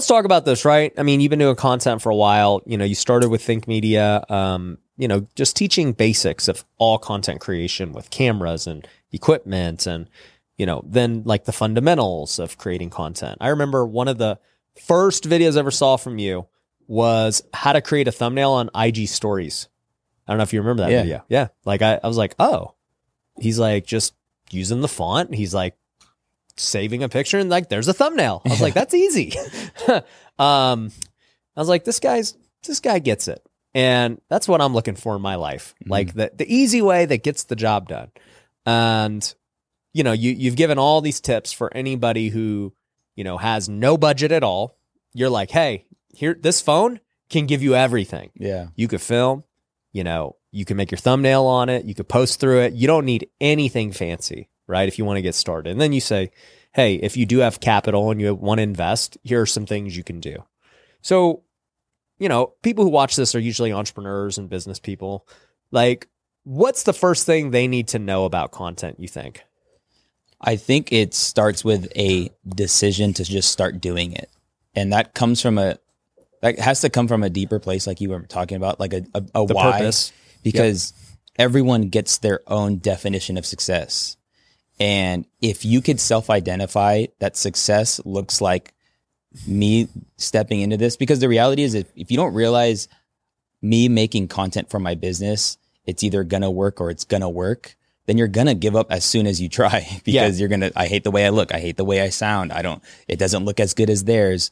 let's talk about this, right? I mean, you've been doing content for a while. You know, you started with Think Media, um, you know, just teaching basics of all content creation with cameras and equipment and, you know, then like the fundamentals of creating content. I remember one of the first videos I ever saw from you was how to create a thumbnail on IG stories. I don't know if you remember that Yeah. video. Yeah. Like I, I was like, oh, he's like just using the font. He's like saving a picture and like there's a thumbnail. I was like, that's easy. um, I was like, this guy's this guy gets it. And that's what I'm looking for in my life. Like the the easy way that gets the job done. And you know, you you've given all these tips for anybody who, you know, has no budget at all. You're like, hey, here this phone can give you everything. Yeah. You could film, you know, you can make your thumbnail on it, you could post through it. You don't need anything fancy, right? If you want to get started. And then you say, hey, if you do have capital and you want to invest, here are some things you can do. So, you know, people who watch this are usually entrepreneurs and business people. Like, what's the first thing they need to know about content, you think? I think it starts with a decision to just start doing it. And that comes from a that has to come from a deeper place like you were talking about, like a, a, a why. purpose. Because everyone gets their own definition of success. And if you could self identify that success looks like me stepping into this, because the reality is if, if you don't realize me making content for my business, it's either gonna work or it's gonna work, then you're gonna give up as soon as you try because you're gonna I hate the way I look, I hate the way I sound, I don't it doesn't look as good as theirs.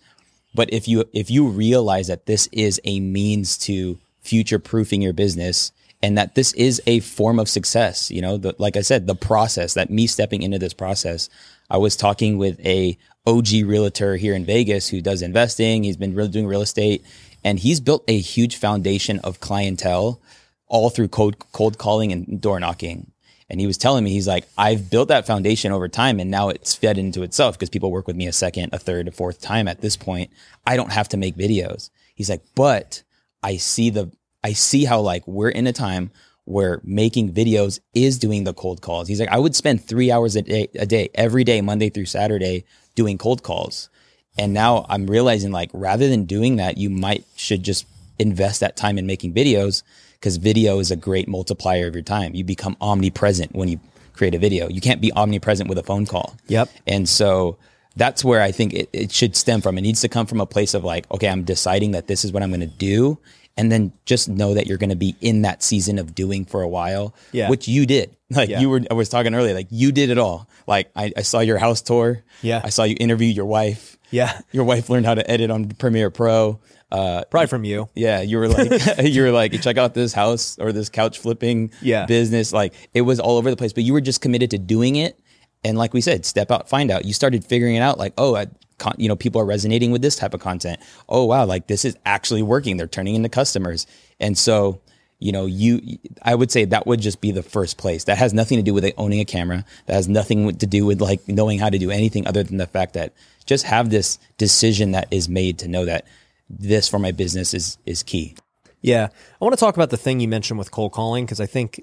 But if you if you realize that this is a means to future proofing your business and that this is a form of success, you know, the, like I said, the process that me stepping into this process, I was talking with a OG realtor here in Vegas who does investing. He's been really doing real estate and he's built a huge foundation of clientele all through cold, cold calling and door knocking. And he was telling me, he's like, I've built that foundation over time and now it's fed into itself because people work with me a second, a third, a fourth time at this point. I don't have to make videos. He's like, but I see the, I see how like we're in a time where making videos is doing the cold calls. He's like, I would spend three hours a day, a day, every day, Monday through Saturday doing cold calls. And now I'm realizing like rather than doing that, you might should just invest that time in making videos because video is a great multiplier of your time. You become omnipresent when you create a video. You can't be omnipresent with a phone call. Yep. And so that's where I think it, it should stem from. It needs to come from a place of like, okay, I'm deciding that this is what I'm going to do. And then just know that you're going to be in that season of doing for a while, Yeah. which you did. Like Yeah. you were, I was talking earlier, like you did it all. Like I, I saw your house tour. Yeah. I saw you interview your wife. Yeah. Your wife learned how to edit on Premiere Pro. Uh, Probably from you. yeah, you were like, you were like, check out this house or this couch flipping Yeah. business. Like it was all over the place, but you were just committed to doing it. And like we said, step out, find out. You started figuring it out. Like, oh, I, con- you know, people are resonating with this type of content. Oh, wow, like this is actually working. They're turning into customers. And so, you know, you, I would say that would just be the first place. That has nothing to do with owning a camera. That has nothing to do with like knowing how to do anything other than the fact that just have this decision that is made to know that this for my business is is key. Yeah. I want to talk about the thing you mentioned with cold calling because I think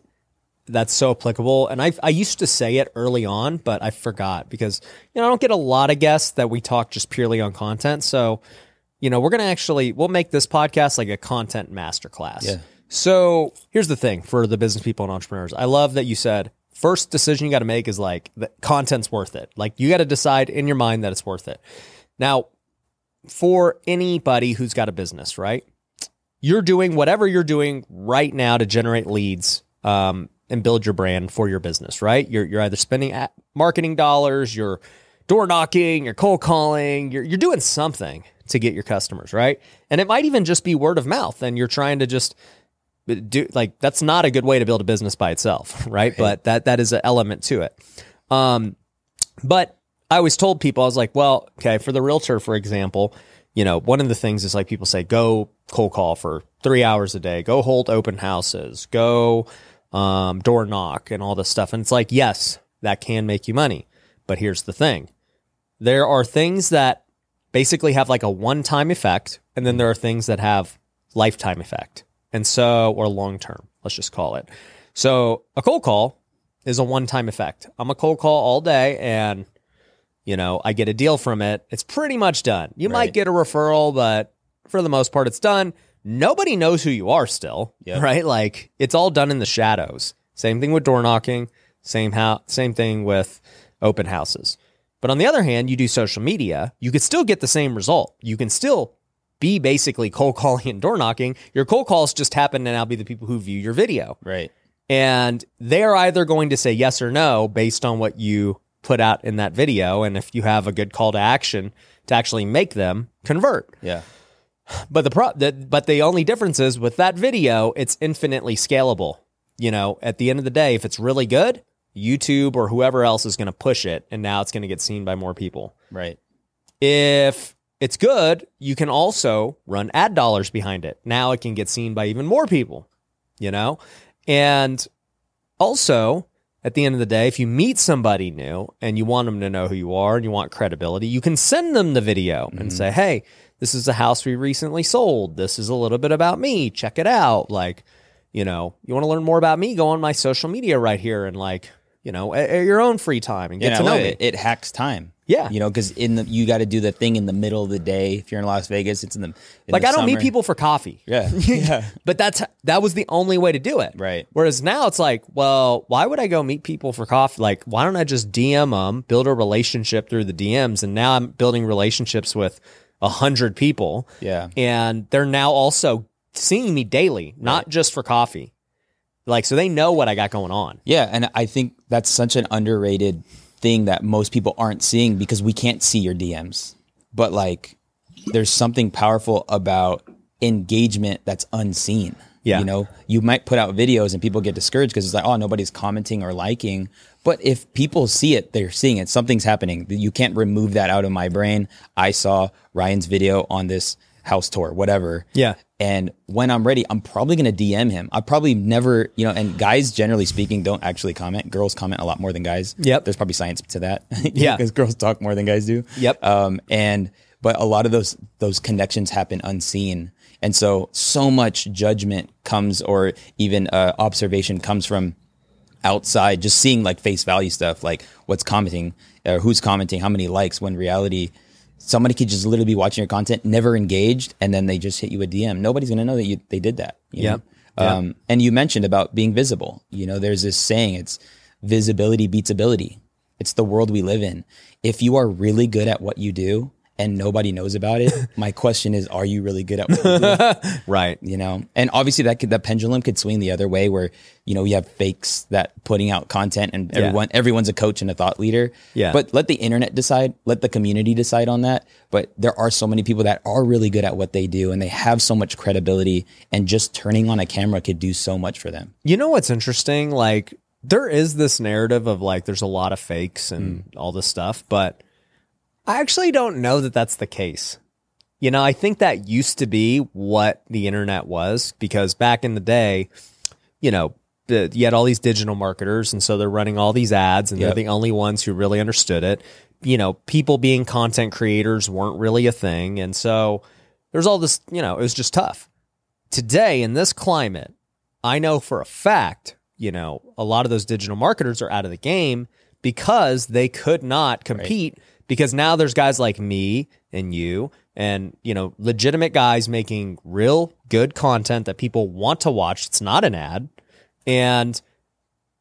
that's so applicable. And I I used to say it early on, but I forgot because you know I don't get a lot of guests that we talk just purely on content. So, you know, we're gonna actually we'll make this podcast like a content masterclass. Yeah. So here's the thing for the business people and entrepreneurs. I love that you said first decision you got to make is like the content's worth it. Like you got to decide in your mind that it's worth it. Now, for anybody who's got a business, right? You're doing whatever you're doing right now to generate leads um, and build your brand for your business, right? You're, you're either spending at marketing dollars, you're door knocking, you're cold calling, you're, you're doing something to get your customers, right? And it might even just be word of mouth and you're trying to just do like that's not a good way to build a business by itself, right? But that that is an element to it. Um, but I always told people I was like, well, okay, for the realtor, for example, you know, one of the things is like people say, go cold call for three hours a day, go hold open houses, go um, door knock, and all this stuff. And it's like, yes, that can make you money, but here's the thing: there are things that basically have like a one-time effect, and then there are things that have lifetime effect, and so or long term. Let's just call it. So a cold call is a one-time effect. I'm a cold call all day, and You know, I get a deal from it. It's pretty much done. You might get a referral, but for the most part, it's done. Nobody knows who you are still, Yep. right? Like it's all done in the shadows. Same thing with door knocking. Same how. Same thing with open houses. But on the other hand, you do social media, you could still get the same result. You can still be basically cold calling and door knocking. Your cold calls just happen to now be the people who view your video. Right. And they're either going to say yes or no based on what you put out in that video. And if you have a good call to action to actually make them convert. Yeah. But the pro the, but the only difference is with that video, it's infinitely scalable. You know, at the end of the day, if it's really good, YouTube or whoever else is going to push it, and now it's going to get seen by more people. Right. If it's good, you can also run ad dollars behind it. Now it can get seen by even more people, you know? And also, at the end of the day, if you meet somebody new and you want them to know who you are and you want credibility, you can send them the video and mm-hmm. say, hey, this is a house we recently sold. This is a little bit about me. Check it out. Like, you know, you want to learn more about me? Go on my social media right here and, like, you know, at, at your own free time and get to know love me. it. It hacks time. Yeah. You know, because in the you got to do the thing in the middle of the day. If you're in Las Vegas, it's in the in like the I don't meet people for coffee. Yeah. yeah. But that's that was the only way to do it. Right. Whereas now it's like, well, why would I go meet people for coffee? Like, why don't I just DM them, build a relationship through the DMs, and now I'm building relationships with a hundred people, Yeah. and they're now also seeing me daily, not just for coffee. Like, so they know what I got going on. Yeah, and I think that's such an underrated thing that most people aren't seeing because we can't see your DMs. But like there's something powerful about engagement that's unseen. Yeah. You know, you might put out videos and people get discouraged because it's like, oh, nobody's commenting or liking. But if people see it, they're seeing it. Something's happening. You can't remove that out of my brain. I saw Ryan's video on this house tour, whatever. Yeah. And when I'm ready, I'm probably going to DM him. I probably never, you know, and guys, generally speaking, don't actually comment. Girls comment a lot more than guys. Yep. There's probably science to that. Yeah. Because girls talk more than guys do. Yep. Um, and, but a lot of those, those connections happen unseen. And so, so much judgment comes or even uh, observation comes from outside, just seeing like face value stuff, like what's commenting, or who's commenting, how many likes, when reality, somebody could just literally be watching your content, never engaged, and then they just hit you a DM. Nobody's gonna know that you they did that. you? Yep. Um, and you mentioned about being visible. You know, there's this saying, it's visibility beats ability. It's the world we live in. If you are really good at what you do and nobody knows about it, my question is, are you really good at what you do? Right. you know and obviously that could the pendulum could swing the other way where you know you have fakes that putting out content and Yeah. everyone everyone's a coach and a thought leader Yeah. but let the internet decide let the community decide on that but there are so many people that are really good at what they do and they have so much credibility and just turning on a camera could do so much for them You know what's interesting? Like, there is this narrative of like, there's a lot of fakes and mm. all this stuff, but I actually don't know that that's the case. You know, I think that used to be what the internet was because back in the day, you know, the, you had all these digital marketers, and so they're running all these ads, and Yep. they're the only ones who really understood it. You know, people being content creators weren't really a thing, and so there's all this. You know, it was just tough. Today in this climate, I know for a fact, you know, a lot of those digital marketers are out of the game because they could not compete because now there's guys like me and you and, you know, legitimate guys making real good content that people want to watch. It's not an ad. And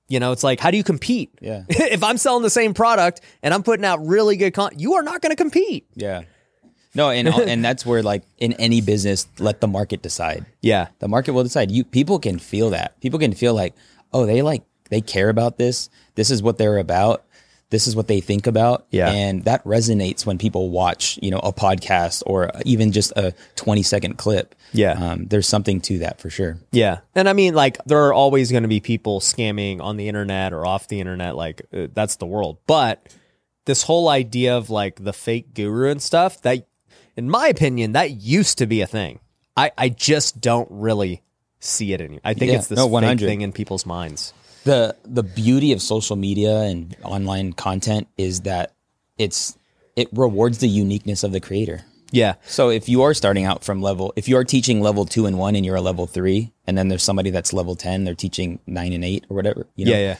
you know, it's like how do you compete? Yeah. if I'm selling the same product and I'm putting out really good content, you are not going to compete. yeah no and and that's where like in any business let the market decide Yeah. The market will decide. You people can feel that. People can feel like, oh, they like they care about this. This is what they're about. This is what they think about. Yeah. And that resonates when people watch, you know, a podcast or even just a 20 second clip. Yeah. Um, there's something to that for sure. Yeah. And I mean, like, there are always going to be people scamming on the internet or off the internet. Like, uh, that's the world. But this whole idea of like the fake guru and stuff, that, in my opinion, that used to be a thing. I, I just don't really see it anymore. I think Yeah. it's this No, fake 100. thing in people's minds. The the beauty of social media and online content is that it's it rewards the uniqueness of the creator. Yeah. So if you are starting out from level, if you are teaching level two and one and you're a level three, and then there's somebody that's level 10, they're teaching nine and eight or whatever, you know, Yeah. Yeah.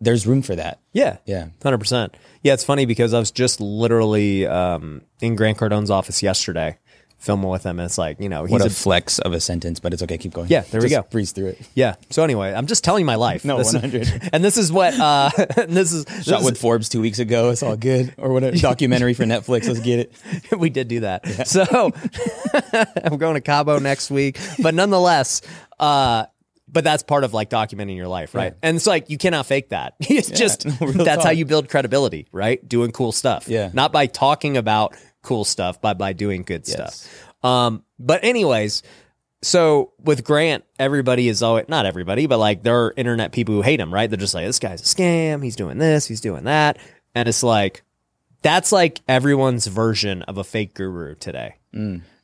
there's room for that. Yeah. Yeah. Hundred percent. Yeah, it's funny because I was just literally um, in Grant Cardone's office yesterday, filming with him. And it's like you know he's What a a flex of a sentence, but it's okay. Keep going. Yeah, there we go. Breeze through it. yeah. So anyway, I'm just telling my life. No, This is- 100. and this is what uh, this is this Shot is- with Forbes two weeks ago. It's all good. Or whatever. Documentary for Netflix. Let's get it. we did do that. So I'm going to Cabo next week, but nonetheless, uh, but that's part of like documenting your life, right? And it's like you cannot fake that. It's just real that's how you build credibility, right? Doing cool stuff. Yeah. Not by talking about cool stuff, but by doing good Yes. stuff. Um, but anyways, so with Grant, everybody is always not everybody, but like there are internet people who hate him, right? They're just like, this guy's a scam, he's doing this, he's doing that. And it's like that's like everyone's version of a fake guru today.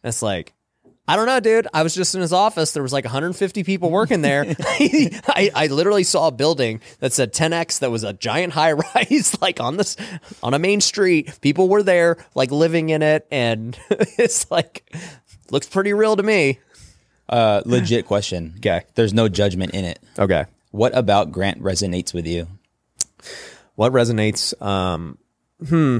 It's like, I don't know, dude. I was just in his office. There was like 150 people working there. I, I literally saw a building that said 10x that was a giant high rise, like on this on a main street. People were there, like living in it, and it's like looks pretty real to me. Uh, legit question. Okay. There's no judgment in it. Okay. What about Grant resonates with you? What resonates? Um, hmm.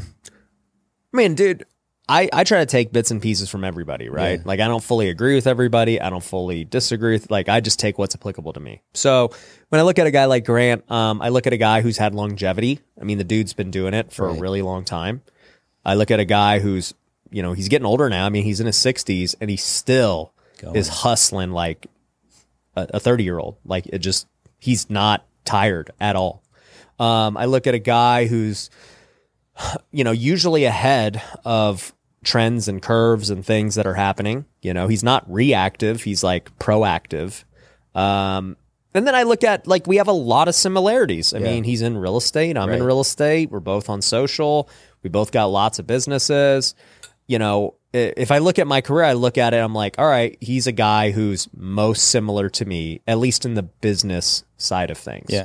I mean, dude, I, I try to take bits and pieces from everybody, right? Yeah. Like, I don't fully agree with everybody. I don't fully disagree with, like, I just take what's applicable to me. So when I look at a guy like Grant, um, I look at a guy who's had longevity. I mean, the dude's been doing it for a really long time. I look at a guy who's, you know, he's getting older now. I mean, he's in his 60s and he still Going. is hustling like a 30 year old. Like, it just, he's not tired at all. Um, I look at a guy who's, you know, usually ahead of trends and curves and things that are happening. You know, he's not reactive, he's like proactive. Um, and then I look at like we have a lot of similarities. I Yeah. mean, he's in real estate, I'm in real estate, we're both on social, we both got lots of businesses. You know, if I look at my career, I look at it, I'm like, all right, he's a guy who's most similar to me, at least in the business side of things. Yeah.